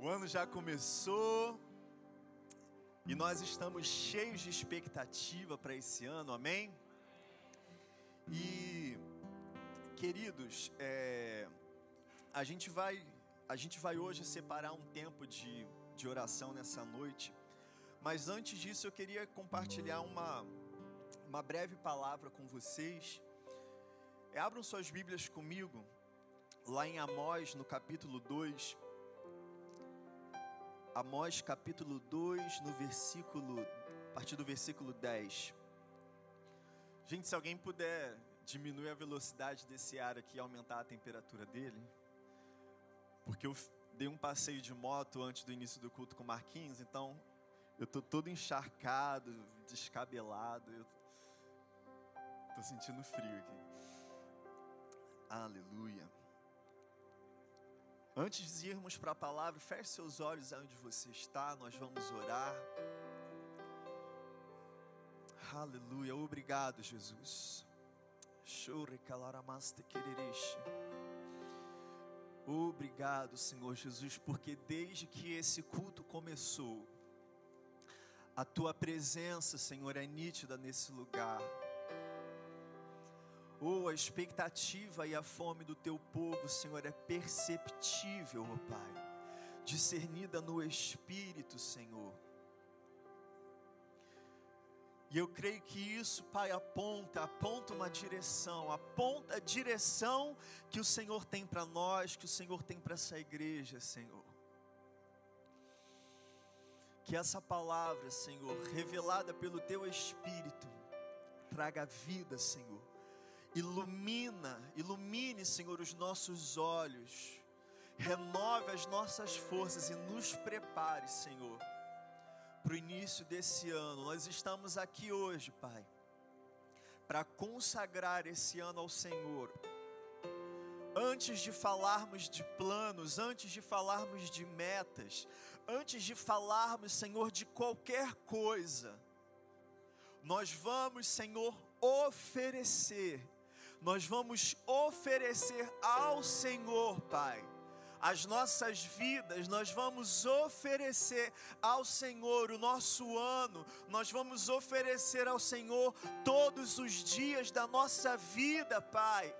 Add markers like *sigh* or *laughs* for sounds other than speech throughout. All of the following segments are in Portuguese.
O ano já começou e nós estamos cheios de expectativa para esse ano, amém? E, queridos, é, a, gente vai, a gente vai hoje separar um tempo de, de oração nessa noite, mas antes disso eu queria compartilhar uma, uma breve palavra com vocês. É, abram suas Bíblias comigo, lá em Amós, no capítulo 2 Amós capítulo 2, no versículo, a partir do versículo 10. Gente, se alguém puder diminuir a velocidade desse ar aqui e aumentar a temperatura dele, porque eu dei um passeio de moto antes do início do culto com Marquinhos, então eu tô todo encharcado, descabelado, eu tô sentindo frio aqui. Aleluia. Antes de irmos para a palavra, feche seus olhos onde você está, nós vamos orar. Aleluia, obrigado, Jesus. Obrigado, Senhor Jesus, porque desde que esse culto começou, a tua presença, Senhor, é nítida nesse lugar. Oh, a expectativa e a fome do teu povo, Senhor, é perceptível, oh Pai, discernida no Espírito, Senhor. E eu creio que isso, Pai, aponta, aponta uma direção, aponta a direção que o Senhor tem para nós, que o Senhor tem para essa igreja, Senhor. Que essa palavra, Senhor, revelada pelo Teu Espírito, traga vida, Senhor Ilumina, ilumine, Senhor, os nossos olhos. Renove as nossas forças e nos prepare, Senhor, para o início desse ano. Nós estamos aqui hoje, Pai, para consagrar esse ano ao Senhor. Antes de falarmos de planos, antes de falarmos de metas, antes de falarmos, Senhor, de qualquer coisa, nós vamos, Senhor, oferecer nós vamos oferecer ao Senhor, Pai, as nossas vidas, nós vamos oferecer ao Senhor o nosso ano, nós vamos oferecer ao Senhor todos os dias da nossa vida, Pai,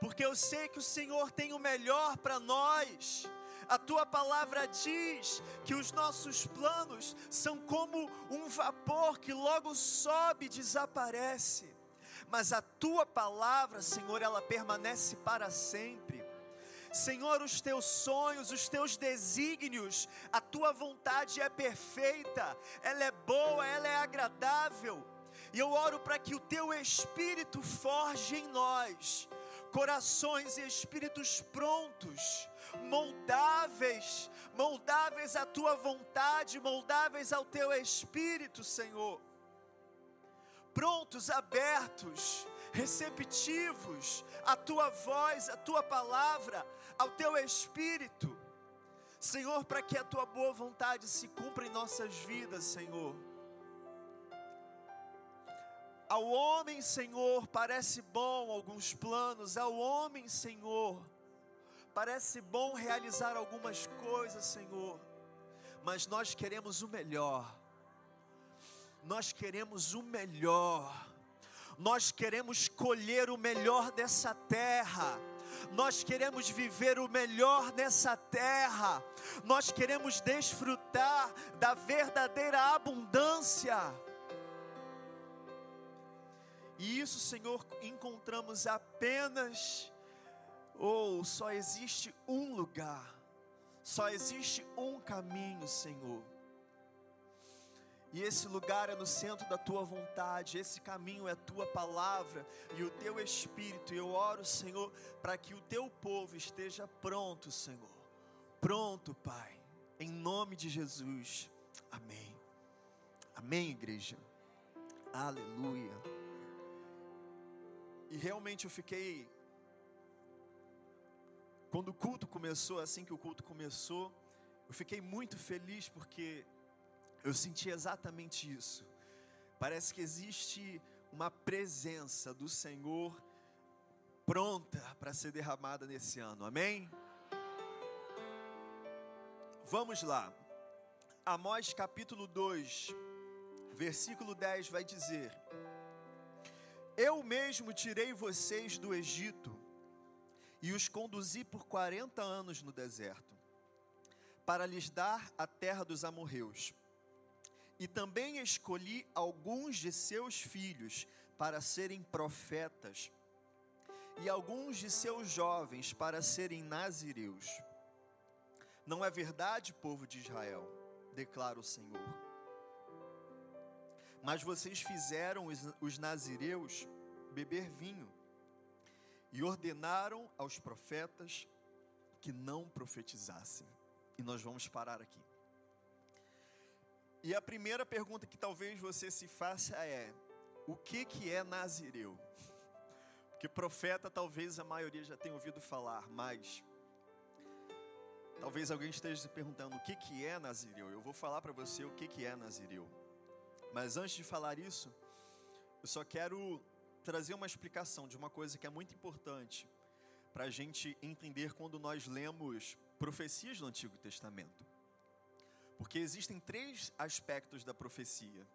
porque eu sei que o Senhor tem o melhor para nós. A tua palavra diz que os nossos planos são como um vapor que logo sobe e desaparece mas a tua palavra, Senhor, ela permanece para sempre. Senhor, os teus sonhos, os teus desígnios, a tua vontade é perfeita, ela é boa, ela é agradável. E eu oro para que o teu espírito forge em nós corações e espíritos prontos, moldáveis, moldáveis à tua vontade, moldáveis ao teu espírito, Senhor prontos, abertos, receptivos à tua voz, à tua palavra, ao teu espírito. Senhor, para que a tua boa vontade se cumpra em nossas vidas, Senhor. Ao homem, Senhor, parece bom alguns planos, ao homem, Senhor, parece bom realizar algumas coisas, Senhor, mas nós queremos o melhor nós queremos o melhor, nós queremos colher o melhor dessa terra. Nós queremos viver o melhor nessa terra, nós queremos desfrutar da verdadeira abundância. E isso, Senhor, encontramos apenas, ou oh, só existe um lugar, só existe um caminho, Senhor e esse lugar é no centro da tua vontade, esse caminho é a tua palavra e o teu espírito. E eu oro, Senhor, para que o teu povo esteja pronto, Senhor. Pronto, Pai, em nome de Jesus. Amém. Amém, igreja. Aleluia. E realmente eu fiquei. Quando o culto começou, assim que o culto começou, eu fiquei muito feliz porque eu senti exatamente isso. Parece que existe uma presença do Senhor pronta para ser derramada nesse ano, amém? Vamos lá. Amós capítulo 2, versículo 10 vai dizer: Eu mesmo tirei vocês do Egito e os conduzi por 40 anos no deserto, para lhes dar a terra dos amorreus. E também escolhi alguns de seus filhos para serem profetas, e alguns de seus jovens para serem nazireus. Não é verdade, povo de Israel? declara o Senhor. Mas vocês fizeram os, nazireus beber vinho e ordenaram aos profetas que não profetizassem. E nós vamos parar aqui. E a primeira pergunta que talvez você se faça é: o que que é nazireu? *laughs* Porque profeta talvez a maioria já tenha ouvido falar, mas Talvez alguém esteja se perguntando o que, que é Nazireu. Eu vou falar para você o que, que é Nazireu. Mas antes de falar isso, eu só quero trazer uma explicação de uma coisa que é muito importante para a gente entender quando nós lemos profecias do Antigo Testamento. Porque existem três aspectos da profecia.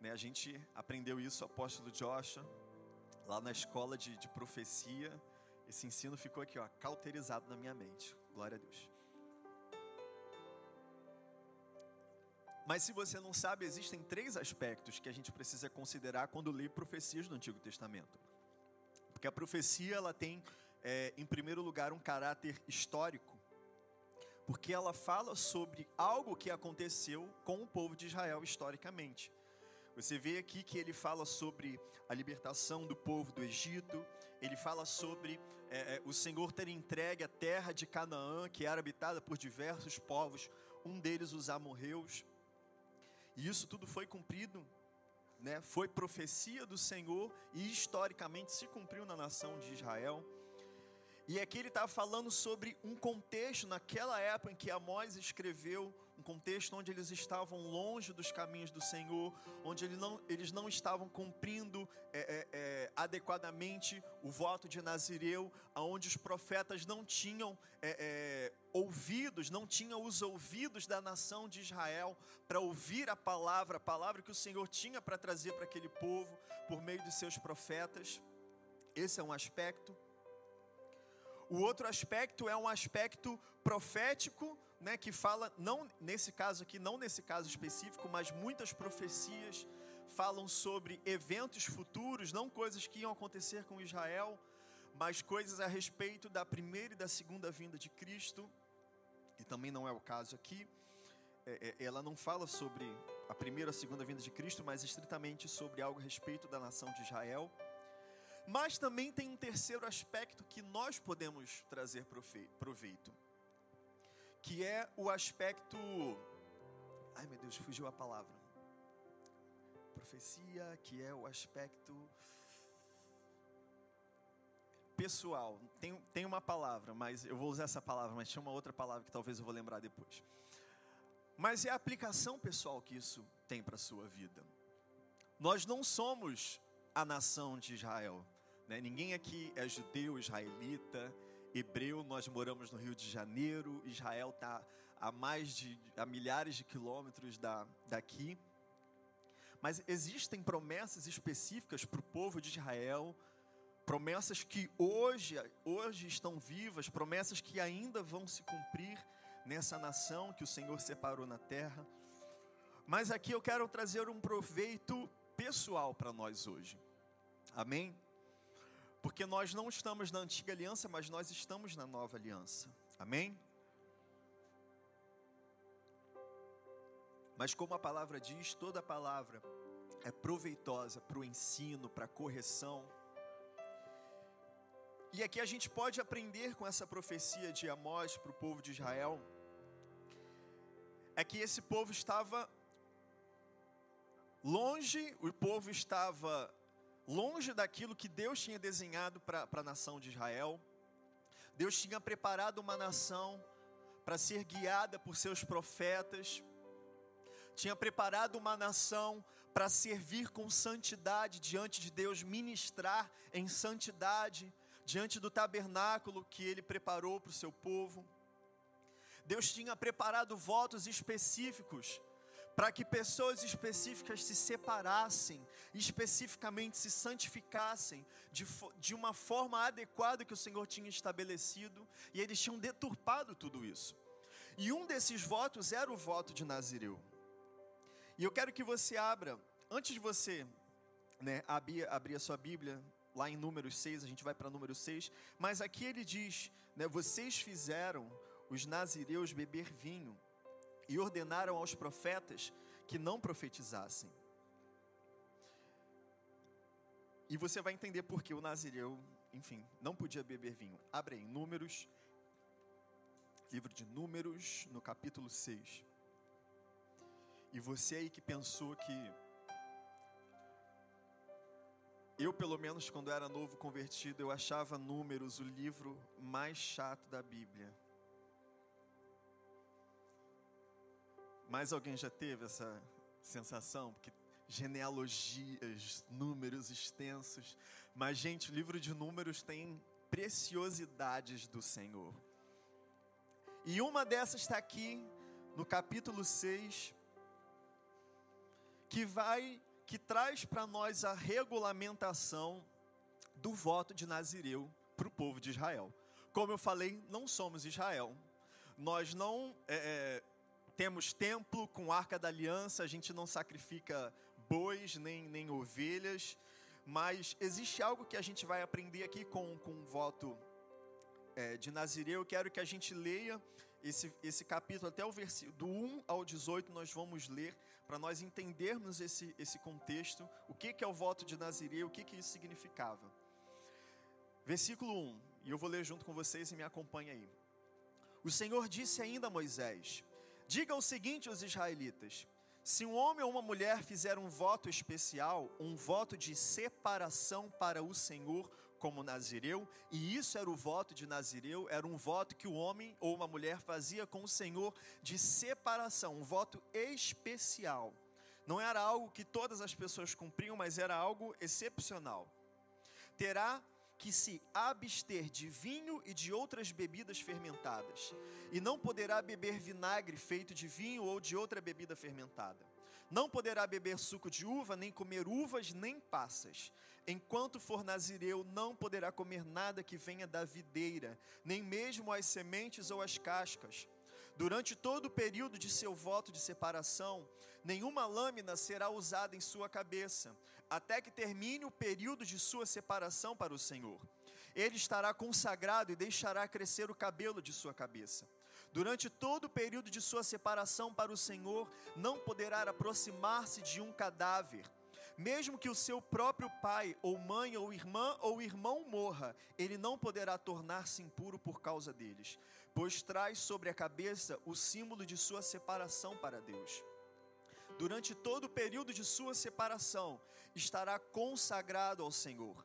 Né, a gente aprendeu isso, o apóstolo Joshua, lá na escola de, de profecia. Esse ensino ficou aqui, ó, cauterizado na minha mente. Glória a Deus. Mas se você não sabe, existem três aspectos que a gente precisa considerar quando lê profecias do Antigo Testamento. Porque a profecia ela tem, é, em primeiro lugar, um caráter histórico, porque ela fala sobre algo que aconteceu com o povo de Israel historicamente. Você vê aqui que ele fala sobre a libertação do povo do Egito, ele fala sobre é, é, o Senhor ter entregue a terra de Canaã, que era habitada por diversos povos, um deles os amorreus. E isso tudo foi cumprido, né? foi profecia do Senhor e historicamente se cumpriu na nação de Israel. E aqui ele está falando sobre um contexto naquela época em que Amós escreveu um contexto onde eles estavam longe dos caminhos do Senhor, onde eles não, eles não estavam cumprindo é, é, é, adequadamente o voto de Nazireu, onde os profetas não tinham é, é, ouvidos, não tinham os ouvidos da nação de Israel para ouvir a palavra, a palavra que o Senhor tinha para trazer para aquele povo por meio de seus profetas. Esse é um aspecto. O outro aspecto é um aspecto profético né, que fala, não nesse caso aqui, não nesse caso específico, mas muitas profecias falam sobre eventos futuros, não coisas que iam acontecer com Israel, mas coisas a respeito da primeira e da segunda vinda de Cristo, e também não é o caso aqui. É, é, ela não fala sobre a primeira e a segunda vinda de Cristo, mas estritamente sobre algo a respeito da nação de Israel. Mas também tem um terceiro aspecto que nós podemos trazer proveito que é o aspecto. Ai meu Deus, fugiu a palavra. Profecia, que é o aspecto pessoal. Tem, tem uma palavra, mas eu vou usar essa palavra, mas tinha uma outra palavra que talvez eu vou lembrar depois. Mas é a aplicação pessoal que isso tem para a sua vida. Nós não somos a nação de Israel. Né? Ninguém aqui é judeu, israelita, hebreu, nós moramos no Rio de Janeiro, Israel está a mais de a milhares de quilômetros da, daqui. Mas existem promessas específicas para o povo de Israel, promessas que hoje, hoje estão vivas, promessas que ainda vão se cumprir nessa nação que o Senhor separou na terra. Mas aqui eu quero trazer um proveito pessoal para nós hoje. Amém? Porque nós não estamos na antiga aliança, mas nós estamos na nova aliança. Amém? Mas como a palavra diz, toda palavra é proveitosa para o ensino, para a correção. E aqui a gente pode aprender com essa profecia de Amós para o povo de Israel, é que esse povo estava longe, o povo estava longe daquilo que Deus tinha desenhado para a nação de Israel. Deus tinha preparado uma nação para ser guiada por seus profetas, tinha preparado uma nação para servir com santidade diante de Deus, ministrar em santidade diante do tabernáculo que ele preparou para o seu povo. Deus tinha preparado votos específicos para que pessoas específicas se separassem, especificamente se santificassem de, de uma forma adequada que o Senhor tinha estabelecido, e eles tinham deturpado tudo isso. E um desses votos era o voto de Nazireu. E eu quero que você abra, antes de você né, abrir, abrir a sua Bíblia, lá em Números 6, a gente vai para número 6, mas aqui ele diz: né, Vocês fizeram os nazireus beber vinho e ordenaram aos profetas que não profetizassem. E você vai entender por que o nazireu, enfim, não podia beber vinho. Abre aí, Números, livro de Números, no capítulo 6. E você aí que pensou que eu, pelo menos, quando era novo convertido, eu achava Números o livro mais chato da Bíblia. Mais alguém já teve essa sensação? Porque genealogias, números extensos. Mas, gente, o livro de Números tem preciosidades do Senhor. E uma dessas está aqui no capítulo 6, que vai que traz para nós a regulamentação do voto de Nazireu para o povo de Israel. Como eu falei, não somos Israel. Nós não é, é, temos templo com arca da aliança, a gente não sacrifica bois nem, nem ovelhas, mas existe algo que a gente vai aprender aqui com, com o voto é, de Nazireu. Eu quero que a gente leia esse, esse capítulo, até o versículo do 1 ao 18, nós vamos ler, para nós entendermos esse, esse contexto, o que, que é o voto de Nazireu, o que, que isso significava. Versículo 1, e eu vou ler junto com vocês e me acompanha aí. O Senhor disse ainda a Moisés: Diga o seguinte aos israelitas: se um homem ou uma mulher fizer um voto especial, um voto de separação para o Senhor, como Nazireu, e isso era o voto de Nazireu, era um voto que o homem ou uma mulher fazia com o Senhor de separação, um voto especial. Não era algo que todas as pessoas cumpriam, mas era algo excepcional. Terá que se abster de vinho e de outras bebidas fermentadas, e não poderá beber vinagre feito de vinho ou de outra bebida fermentada. Não poderá beber suco de uva, nem comer uvas, nem passas. Enquanto for nazireu, não poderá comer nada que venha da videira, nem mesmo as sementes ou as cascas. Durante todo o período de seu voto de separação, nenhuma lâmina será usada em sua cabeça, até que termine o período de sua separação para o Senhor. Ele estará consagrado e deixará crescer o cabelo de sua cabeça. Durante todo o período de sua separação para o Senhor, não poderá aproximar-se de um cadáver. Mesmo que o seu próprio pai, ou mãe, ou irmã, ou irmão morra, ele não poderá tornar-se impuro por causa deles, pois traz sobre a cabeça o símbolo de sua separação para Deus. Durante todo o período de sua separação, estará consagrado ao Senhor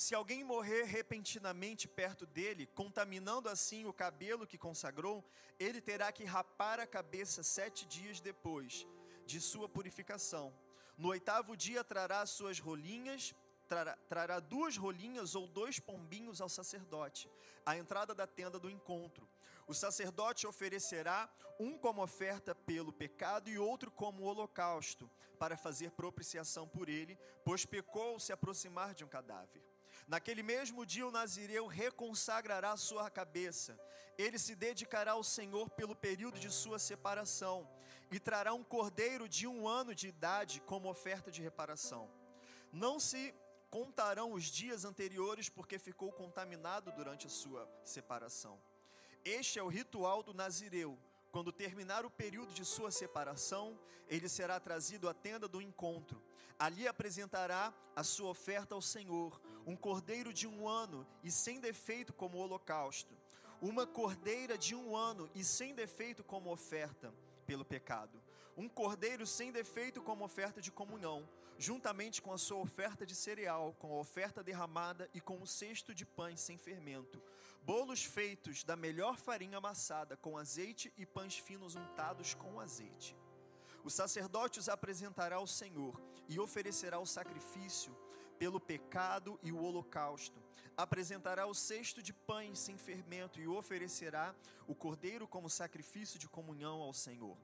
se alguém morrer repentinamente perto dele, contaminando assim o cabelo que consagrou, ele terá que rapar a cabeça sete dias depois de sua purificação. No oitavo dia trará suas rolinhas, trará, trará duas rolinhas ou dois pombinhos ao sacerdote, à entrada da tenda do encontro. O sacerdote oferecerá um como oferta pelo pecado e outro como holocausto, para fazer propiciação por ele, pois pecou ao se aproximar de um cadáver. Naquele mesmo dia o Nazireu reconsagrará sua cabeça. Ele se dedicará ao Senhor pelo período de sua separação e trará um cordeiro de um ano de idade como oferta de reparação. Não se contarão os dias anteriores porque ficou contaminado durante a sua separação. Este é o ritual do Nazireu. Quando terminar o período de sua separação, ele será trazido à tenda do encontro. Ali apresentará a sua oferta ao Senhor, um cordeiro de um ano e sem defeito como holocausto, uma cordeira de um ano e sem defeito como oferta pelo pecado, um cordeiro sem defeito como oferta de comunhão, juntamente com a sua oferta de cereal, com a oferta derramada e com um cesto de pães sem fermento bolos feitos da melhor farinha amassada, com azeite e pães finos untados com azeite. O sacerdote os apresentará ao Senhor e oferecerá o sacrifício pelo pecado e o holocausto. Apresentará o cesto de pães sem fermento e oferecerá o cordeiro como sacrifício de comunhão ao Senhor,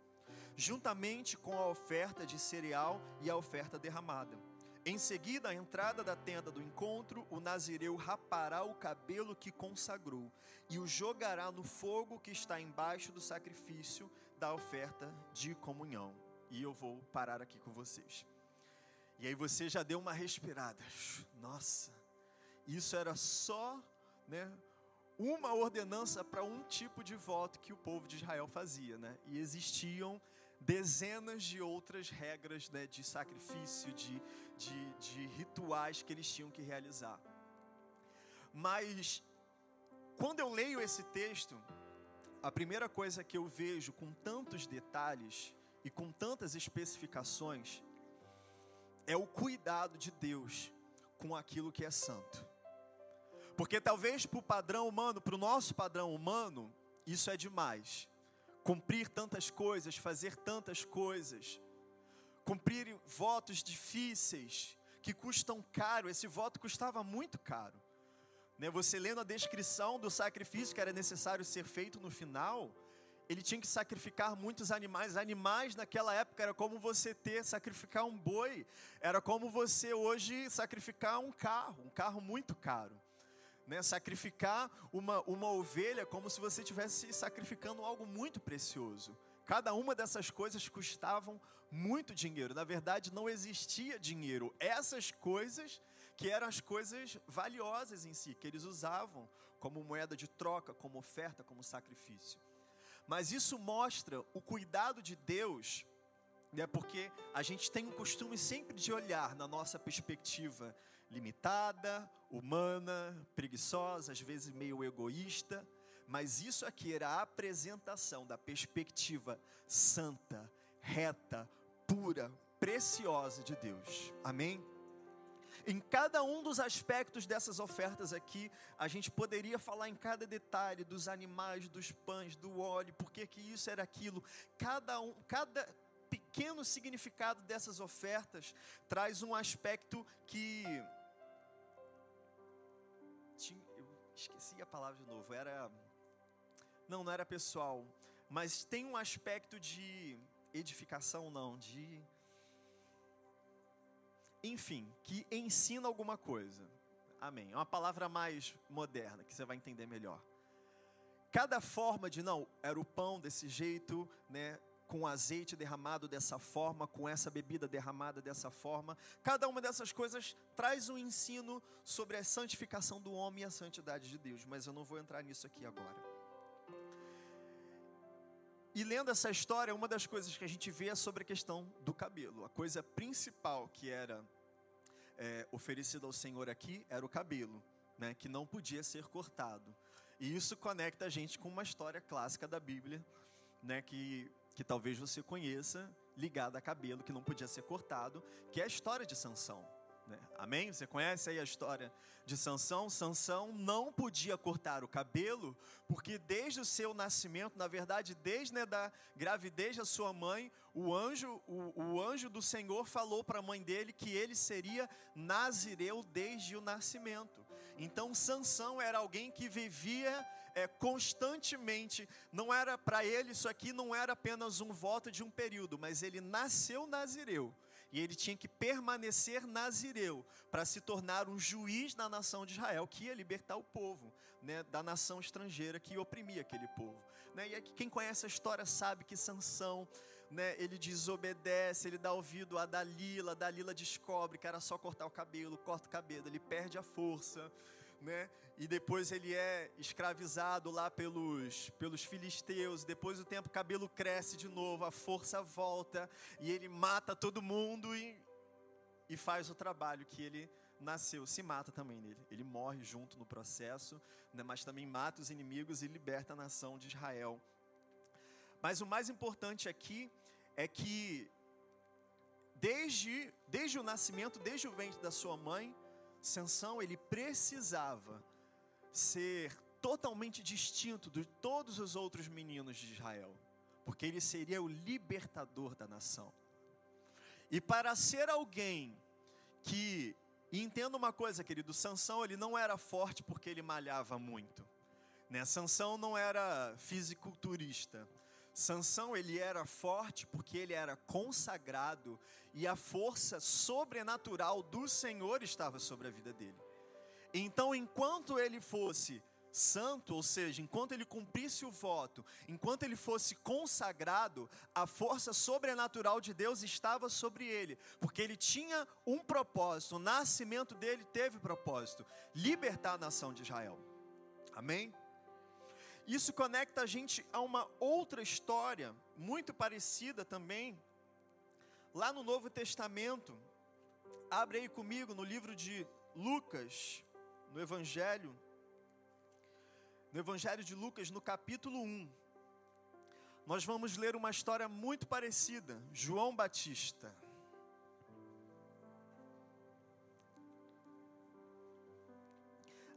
juntamente com a oferta de cereal e a oferta derramada. Em seguida, à entrada da tenda do encontro, o nazireu rapará o cabelo que consagrou e o jogará no fogo que está embaixo do sacrifício da oferta de comunhão. E eu vou parar aqui com vocês. E aí você já deu uma respirada. Nossa, isso era só, né, uma ordenança para um tipo de voto que o povo de Israel fazia, né? E existiam dezenas de outras regras né, de sacrifício, de, de, de rituais que eles tinham que realizar. Mas, quando eu leio esse texto, a primeira coisa que eu vejo com tantos detalhes e com tantas especificações é o cuidado de Deus com aquilo que é santo. Porque talvez para o padrão humano, para o nosso padrão humano, isso é demais cumprir tantas coisas, fazer tantas coisas, cumprir votos difíceis que custam caro. Esse voto custava muito caro. Né? Você lendo a descrição do sacrifício que era necessário ser feito no final, ele tinha que sacrificar muitos animais. Animais naquela época era como você ter sacrificar um boi, era como você hoje sacrificar um carro, um carro muito caro né, sacrificar uma, uma ovelha como se você estivesse sacrificando algo muito precioso. Cada uma dessas coisas custavam muito dinheiro. Na verdade, não existia dinheiro. Essas coisas que eram as coisas valiosas em si, que eles usavam como moeda de troca, como oferta, como sacrifício. Mas isso mostra o cuidado de Deus, né, porque a gente tem o costume sempre de olhar na nossa perspectiva limitada, humana, preguiçosa, às vezes meio egoísta, mas isso aqui era a apresentação da perspectiva santa, reta, pura, preciosa de Deus. Amém? Em cada um dos aspectos dessas ofertas aqui, a gente poderia falar em cada detalhe dos animais, dos pães, do óleo, porque que isso era aquilo. Cada um, cada pequeno significado dessas ofertas traz um aspecto que esqueci a palavra de novo, era não, não era pessoal, mas tem um aspecto de edificação não, de enfim, que ensina alguma coisa. Amém. É uma palavra mais moderna que você vai entender melhor. Cada forma de não, era o pão desse jeito, né? Com azeite derramado dessa forma, com essa bebida derramada dessa forma. Cada uma dessas coisas traz um ensino sobre a santificação do homem e a santidade de Deus, mas eu não vou entrar nisso aqui agora. E lendo essa história, uma das coisas que a gente vê é sobre a questão do cabelo. A coisa principal que era é, oferecida ao Senhor aqui era o cabelo, né, que não podia ser cortado. E isso conecta a gente com uma história clássica da Bíblia, né, que que talvez você conheça, ligada a cabelo que não podia ser cortado, que é a história de Sansão. Né? Amém? Você conhece aí a história de Sansão? Sansão não podia cortar o cabelo, porque desde o seu nascimento, na verdade, desde né, da gravidez da sua mãe, o anjo, o, o anjo do Senhor falou para a mãe dele que ele seria nazireu desde o nascimento. Então Sansão era alguém que vivia é, constantemente. Não era para ele, isso aqui não era apenas um voto de um período, mas ele nasceu nazireu. E ele tinha que permanecer nazireu para se tornar um juiz na nação de Israel, que ia libertar o povo né, da nação estrangeira que oprimia aquele povo. Né? E quem conhece a história sabe que Sansão, né, ele desobedece, ele dá ouvido a Dalila, Dalila descobre que era só cortar o cabelo, corta o cabelo, ele perde a força né? E depois ele é escravizado lá pelos, pelos filisteus. Depois o tempo, o cabelo cresce de novo, a força volta e ele mata todo mundo e, e faz o trabalho que ele nasceu. Se mata também nele. Ele morre junto no processo, né? mas também mata os inimigos e liberta a nação de Israel. Mas o mais importante aqui é que desde, desde o nascimento, desde o ventre da sua mãe, Sansão ele precisava ser totalmente distinto de todos os outros meninos de Israel, porque ele seria o libertador da nação. E para ser alguém que E entenda uma coisa, querido, Sansão ele não era forte porque ele malhava muito. Né? Sansão não era fisiculturista. Sansão ele era forte porque ele era consagrado e a força sobrenatural do Senhor estava sobre a vida dele. Então, enquanto ele fosse santo, ou seja, enquanto ele cumprisse o voto, enquanto ele fosse consagrado, a força sobrenatural de Deus estava sobre ele, porque ele tinha um propósito, o nascimento dele teve propósito: libertar a nação de Israel. Amém? Isso conecta a gente a uma outra história, muito parecida também, lá no Novo Testamento. Abre aí comigo no livro de Lucas, no Evangelho no Evangelho de Lucas, no capítulo 1, nós vamos ler uma história muito parecida. João Batista.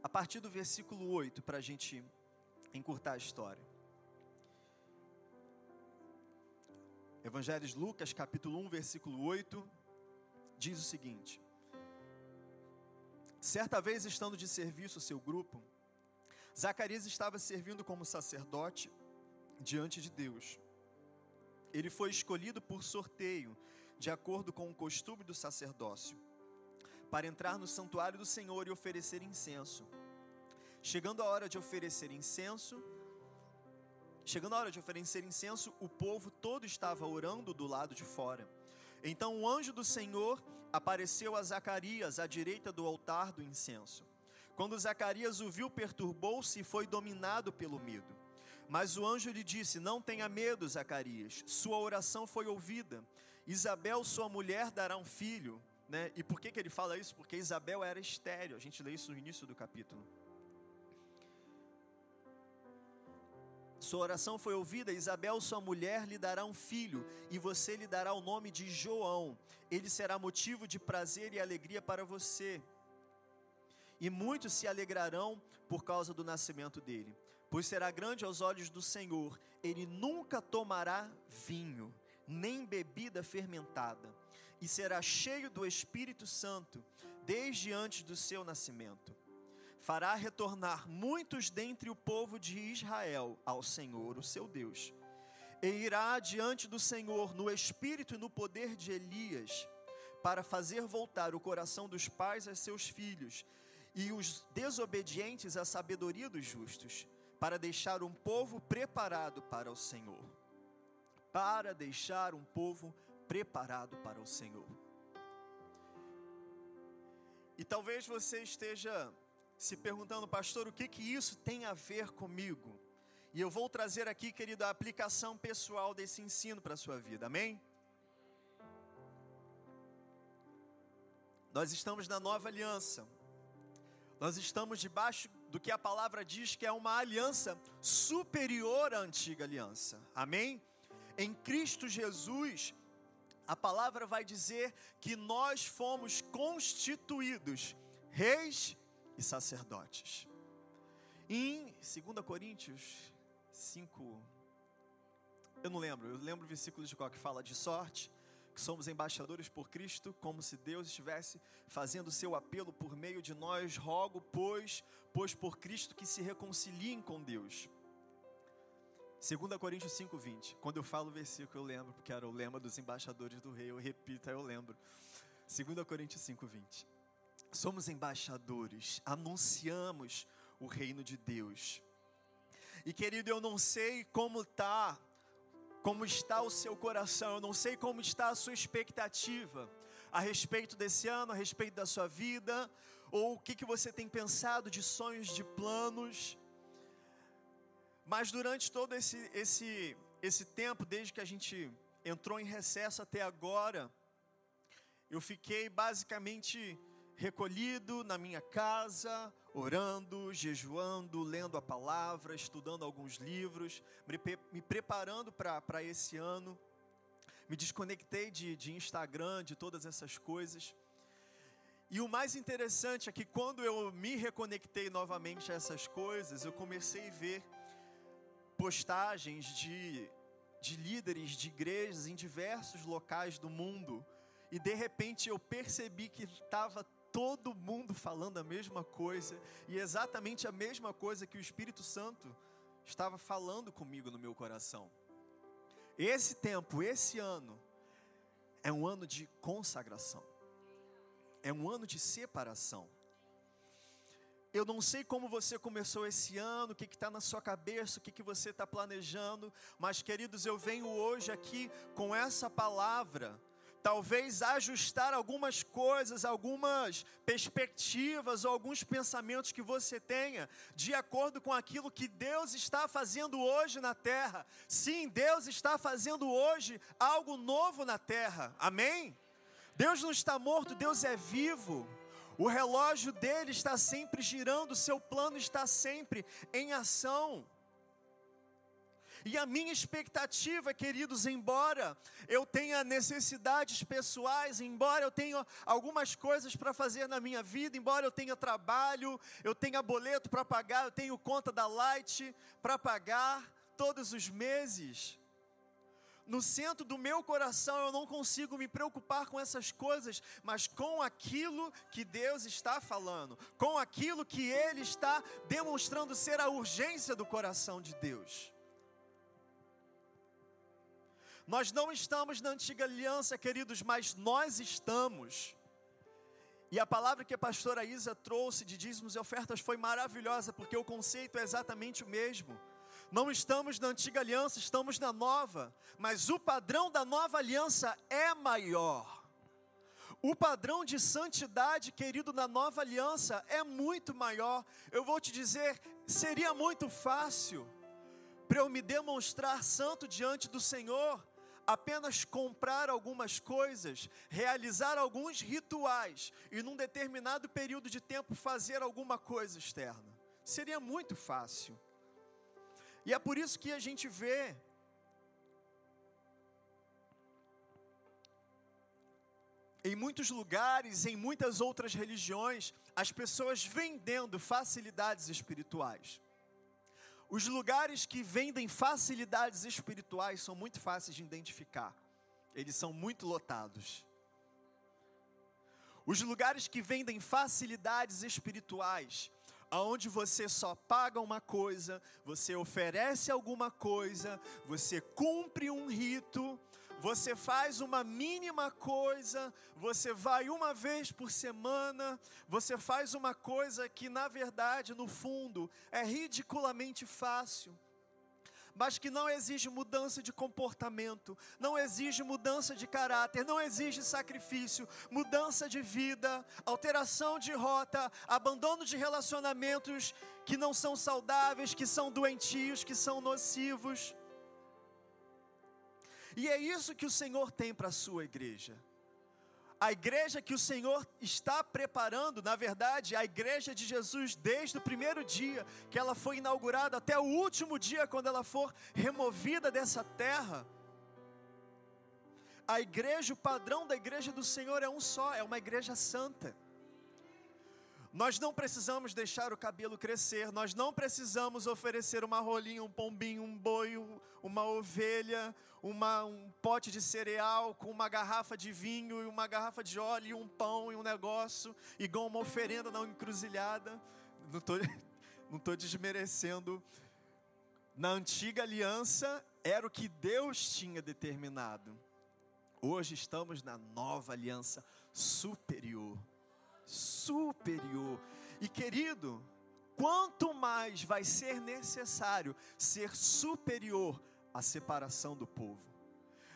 A partir do versículo 8, para a gente encurtar a história. Evangelho de Lucas, capítulo 1, versículo 8, diz o seguinte: Certa vez, estando de serviço o seu grupo, Zacarias estava servindo como sacerdote diante de Deus. Ele foi escolhido por sorteio, de acordo com o costume do sacerdócio, para entrar no santuário do Senhor e oferecer incenso. Chegando a hora de oferecer incenso, chegando a hora de oferecer incenso, o povo todo estava orando do lado de fora. Então o anjo do Senhor apareceu a Zacarias à direita do altar do incenso. Quando Zacarias o viu, perturbou-se e foi dominado pelo medo. Mas o anjo lhe disse: Não tenha medo, Zacarias, sua oração foi ouvida. Isabel, sua mulher, dará um filho. Né? E por que, que ele fala isso? Porque Isabel era estéreo. A gente lê isso no início do capítulo. Sua oração foi ouvida, Isabel, sua mulher, lhe dará um filho, e você lhe dará o nome de João. Ele será motivo de prazer e alegria para você e muitos se alegrarão por causa do nascimento dele, pois será grande aos olhos do Senhor, ele nunca tomará vinho, nem bebida fermentada, e será cheio do Espírito Santo desde antes do seu nascimento. Fará retornar muitos dentre o povo de Israel ao Senhor, o seu Deus, e irá diante do Senhor no espírito e no poder de Elias, para fazer voltar o coração dos pais a seus filhos e os desobedientes à sabedoria dos justos, para deixar um povo preparado para o Senhor. Para deixar um povo preparado para o Senhor. E talvez você esteja se perguntando, pastor, o que que isso tem a ver comigo? E eu vou trazer aqui, querido, a aplicação pessoal desse ensino para a sua vida, amém? Nós estamos na nova aliança, nós estamos debaixo do que a palavra diz que é uma aliança superior à antiga aliança. Amém? Em Cristo Jesus, a palavra vai dizer que nós fomos constituídos reis e sacerdotes. Em 2 Coríntios 5, eu não lembro, eu lembro o versículo de qual que fala de sorte, que somos embaixadores por Cristo, como se Deus estivesse fazendo seu apelo por meio de nós. Rogo, pois, pois por Cristo que se reconciliem com Deus. 2 Coríntios 5:20. Quando eu falo o versículo, eu lembro, porque era o lema dos embaixadores do rei, eu repito, aí eu lembro. 2 Coríntios 5:20. Somos embaixadores, anunciamos o reino de Deus. E querido, eu não sei como está como está o seu coração, eu não sei como está a sua expectativa a respeito desse ano, a respeito da sua vida, ou o que, que você tem pensado de sonhos, de planos. Mas durante todo esse, esse, esse tempo, desde que a gente entrou em recesso até agora, eu fiquei basicamente recolhido na minha casa, orando, jejuando, lendo a palavra, estudando alguns livros, me preparando para esse ano. Me desconectei de, de Instagram, de todas essas coisas. E o mais interessante é que quando eu me reconectei novamente a essas coisas, eu comecei a ver postagens de, de líderes de igrejas em diversos locais do mundo. E de repente eu percebi que estava todo mundo falando a mesma coisa e exatamente a mesma coisa que o Espírito Santo estava falando comigo no meu coração. Esse tempo, esse ano, é um ano de consagração, é um ano de separação. Eu não sei como você começou esse ano, o que está na sua cabeça, o que, que você está planejando, mas queridos, eu venho hoje aqui com essa palavra talvez ajustar algumas coisas, algumas perspectivas ou alguns pensamentos que você tenha, de acordo com aquilo que Deus está fazendo hoje na terra. Sim, Deus está fazendo hoje algo novo na terra, amém? Deus não está morto, Deus é vivo. O relógio dele está sempre girando, o seu plano está sempre em ação. E a minha expectativa, queridos, embora eu tenha necessidades pessoais, embora eu tenha algumas coisas para fazer na minha vida, embora eu tenha trabalho, eu tenha boleto para pagar, eu tenho conta da Light para pagar todos os meses. No centro do meu coração eu não consigo me preocupar com essas coisas, mas com aquilo que Deus está falando, com aquilo que Ele está demonstrando ser a urgência do coração de Deus. Nós não estamos na antiga aliança, queridos, mas nós estamos. E a palavra que a pastora Isa trouxe de dízimos e ofertas foi maravilhosa, porque o conceito é exatamente o mesmo. Não estamos na antiga aliança, estamos na nova, mas o padrão da nova aliança é maior. O padrão de santidade, querido, na nova aliança é muito maior. Eu vou te dizer, seria muito fácil para eu me demonstrar santo diante do Senhor apenas comprar algumas coisas, realizar alguns rituais e num determinado período de tempo fazer alguma coisa externa. Seria muito fácil. E é por isso que a gente vê em muitos lugares, em muitas outras religiões, as pessoas vendendo facilidades espirituais. Os lugares que vendem facilidades espirituais são muito fáceis de identificar. Eles são muito lotados. Os lugares que vendem facilidades espirituais, aonde você só paga uma coisa, você oferece alguma coisa, você cumpre um rito, você faz uma mínima coisa, você vai uma vez por semana, você faz uma coisa que na verdade, no fundo, é ridiculamente fácil mas que não exige mudança de comportamento, não exige mudança de caráter, não exige sacrifício, mudança de vida, alteração de rota, abandono de relacionamentos que não são saudáveis, que são doentios, que são nocivos. E é isso que o Senhor tem para a sua igreja. A igreja que o Senhor está preparando, na verdade, a igreja de Jesus, desde o primeiro dia que ela foi inaugurada até o último dia, quando ela for removida dessa terra. A igreja, o padrão da igreja do Senhor é um só, é uma igreja santa. Nós não precisamos deixar o cabelo crescer, nós não precisamos oferecer uma rolinha, um pombinho, um boi, uma ovelha, uma, um pote de cereal com uma garrafa de vinho e uma garrafa de óleo e um pão e um negócio, igual uma oferenda na encruzilhada. Não estou *laughs* não tô desmerecendo. Na antiga aliança era o que Deus tinha determinado. Hoje estamos na nova aliança superior superior. E querido, quanto mais vai ser necessário ser superior à separação do povo.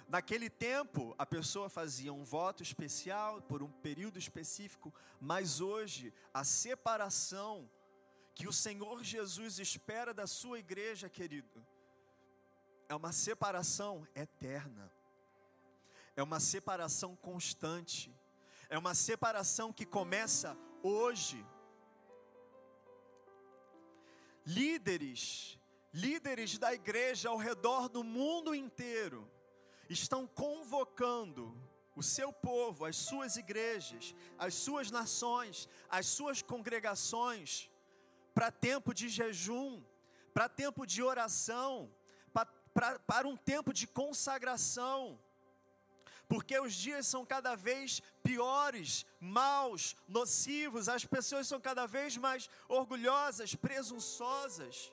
Naquele tempo, a pessoa fazia um voto especial por um período específico, mas hoje, a separação que o Senhor Jesus espera da sua igreja, querido, é uma separação eterna, é uma separação constante é uma separação que começa hoje. Líderes, líderes da igreja ao redor do mundo inteiro, estão convocando o seu povo, as suas igrejas, as suas nações, as suas congregações, para tempo de jejum, para tempo de oração, para, um tempo de consagração porque os dias são cada vez piores, maus, nocivos, as pessoas são cada vez mais orgulhosas, presunçosas.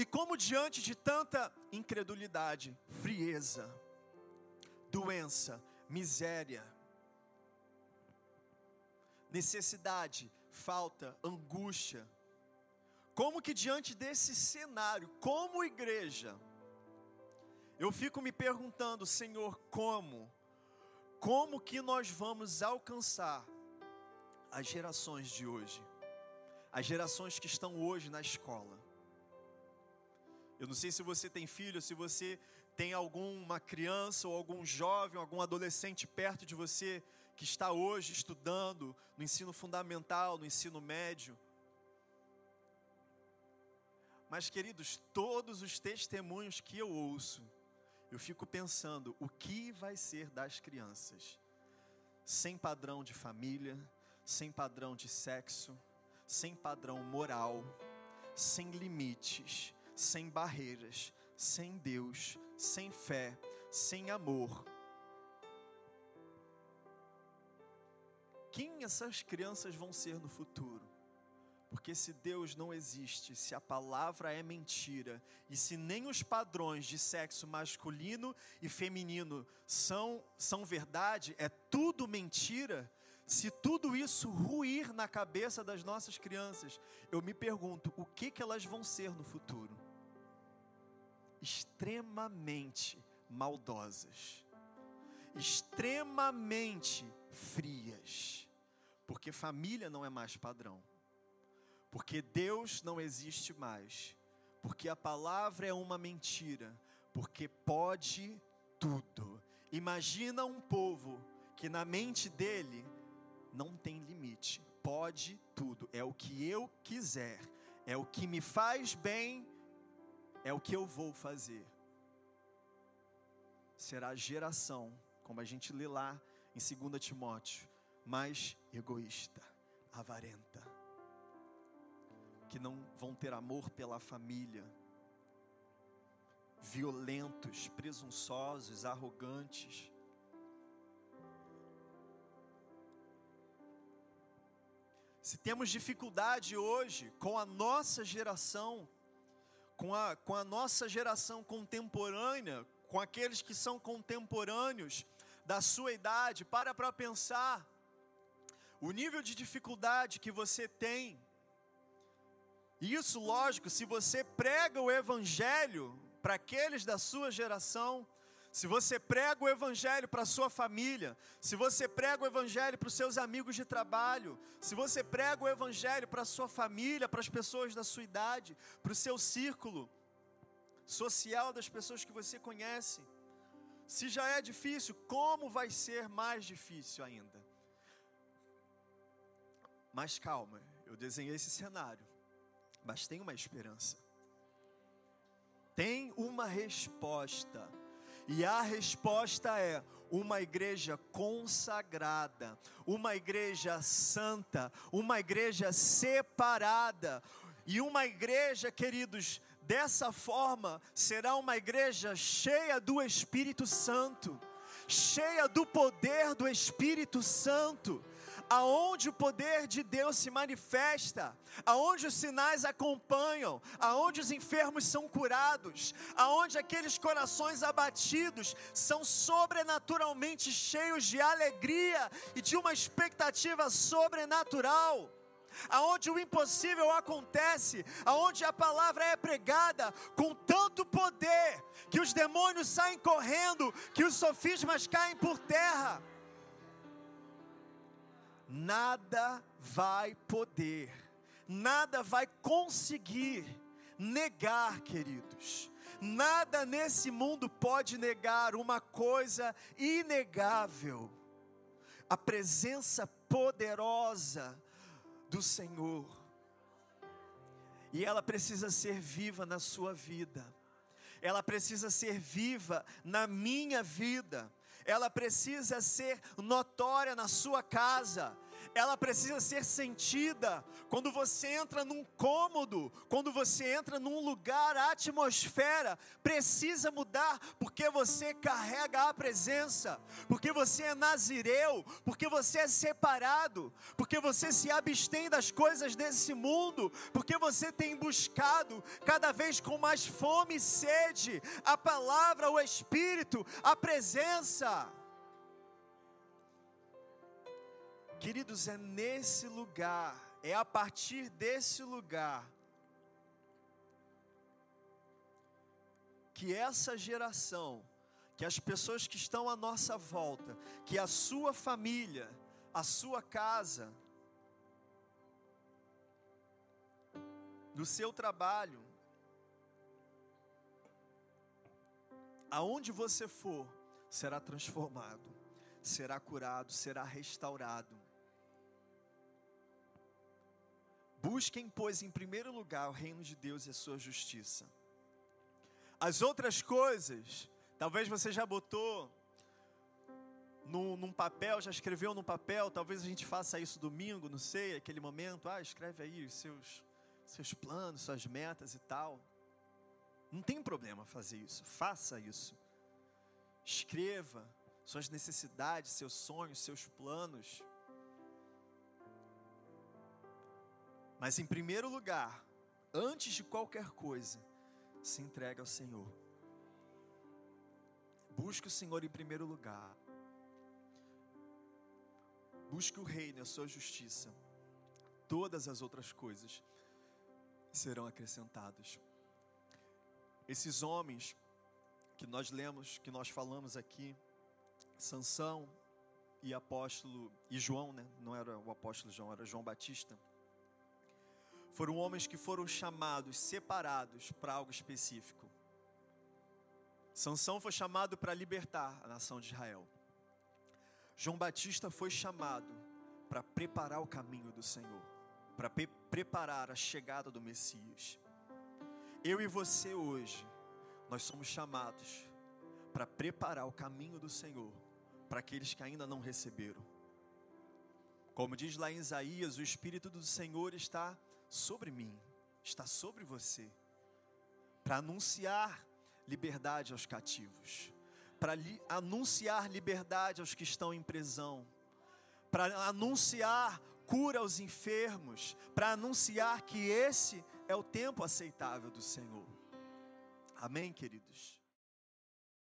E como diante de tanta incredulidade, frieza, doença, miséria, necessidade, falta, angústia. Como que diante desse cenário, como igreja, eu fico me perguntando, Senhor, como? Como que nós vamos alcançar as gerações de hoje? As gerações que estão hoje na escola. Eu não sei se você tem filho, se você tem alguma criança ou algum jovem, algum adolescente perto de você que está hoje estudando no ensino fundamental, no ensino médio. Mas, queridos, todos os testemunhos que eu ouço, eu fico pensando: o que vai ser das crianças? Sem padrão de família, sem padrão de sexo, sem padrão moral, sem limites, sem barreiras, sem Deus, sem fé, sem amor quem essas crianças vão ser no futuro. Porque se Deus não existe, se a palavra é mentira, e se nem os padrões de sexo masculino e feminino são, são verdade, é tudo mentira, se tudo isso ruir na cabeça das nossas crianças, eu me pergunto, o que, que elas vão ser no futuro? Extremamente maldosas, extremamente frias porque família não é mais padrão. Porque Deus não existe mais. Porque a palavra é uma mentira. Porque pode tudo. Imagina um povo que na mente dele não tem limite. Pode tudo. É o que eu quiser. É o que me faz bem. É o que eu vou fazer. Será a geração, como a gente lê lá em 2 Timóteo, mais egoísta, avarenta, que não vão ter amor pela família, violentos, presunçosos, arrogantes. Se temos dificuldade hoje com a nossa geração, com a, com a nossa geração contemporânea, com aqueles que são contemporâneos da sua idade, para para pensar o nível de dificuldade que você tem. Isso, lógico, se você prega o evangelho para aqueles da sua geração, se você prega o evangelho para a sua família, se você prega o evangelho para os seus amigos de trabalho, se você prega o evangelho para a sua família, para as pessoas da sua idade, para o seu círculo social das pessoas que você conhece, se já é difícil, como vai ser mais difícil ainda? Mas calma, eu desenhei esse cenário, mas tem uma esperança. Tem uma resposta. E a resposta é uma igreja consagrada, uma igreja santa, uma igreja separada. E uma igreja, queridos, dessa forma será uma igreja cheia do Espírito Santo, cheia do poder do Espírito Santo aonde o poder de Deus se manifesta, aonde os sinais acompanham, aonde os enfermos são curados, aonde aqueles corações abatidos são sobrenaturalmente cheios de alegria e de uma expectativa sobrenatural aonde o impossível acontece, aonde a palavra é pregada com tanto poder que os demônios saem correndo, que os sofismas caem por terra nada vai poder, nada vai conseguir negar, queridos. Nada nesse mundo pode negar uma coisa inegável: a presença poderosa do Senhor. E ela precisa ser viva na sua vida, ela precisa ser viva na minha vida ela precisa ser notória na sua casa, ela precisa ser sentida. Quando você entra num cômodo, quando você entra num lugar, a atmosfera precisa mudar, porque você carrega a presença, porque você é nazireu, porque você é separado, porque você se abstém das coisas desse mundo, porque você tem buscado cada vez com mais fome e sede a palavra, o Espírito, a presença. Queridos, é nesse lugar, é a partir desse lugar, que essa geração, que as pessoas que estão à nossa volta, que a sua família, a sua casa, no seu trabalho, aonde você for, será transformado, será curado, será restaurado. Busquem, pois, em primeiro lugar o reino de Deus e a sua justiça. As outras coisas, talvez você já botou num, num, papel, já escreveu num papel, talvez a gente faça isso domingo, não sei, aquele momento, ah, escreve aí os seus, seus planos, suas metas e tal. Não tem problema fazer isso, faça isso. Escreva suas necessidades, seus sonhos, seus planos. Mas em primeiro lugar, antes de qualquer coisa, se entregue ao Senhor. Busque o Senhor em primeiro lugar. Busque o reino a sua justiça. Todas as outras coisas serão acrescentadas. Esses homens que nós lemos, que nós falamos aqui, Sansão e apóstolo e João, né? Não era o apóstolo João, era João Batista foram homens que foram chamados, separados para algo específico. Sansão foi chamado para libertar a nação de Israel. João Batista foi chamado para preparar o caminho do Senhor, para pre preparar a chegada do Messias. Eu e você hoje, nós somos chamados para preparar o caminho do Senhor para aqueles que ainda não receberam. Como diz lá em Isaías, o Espírito do Senhor está sobre mim, está sobre você, para anunciar liberdade aos cativos, para li anunciar liberdade aos que estão em prisão, para anunciar cura aos enfermos, para anunciar que esse é o tempo aceitável do Senhor. Amém, queridos?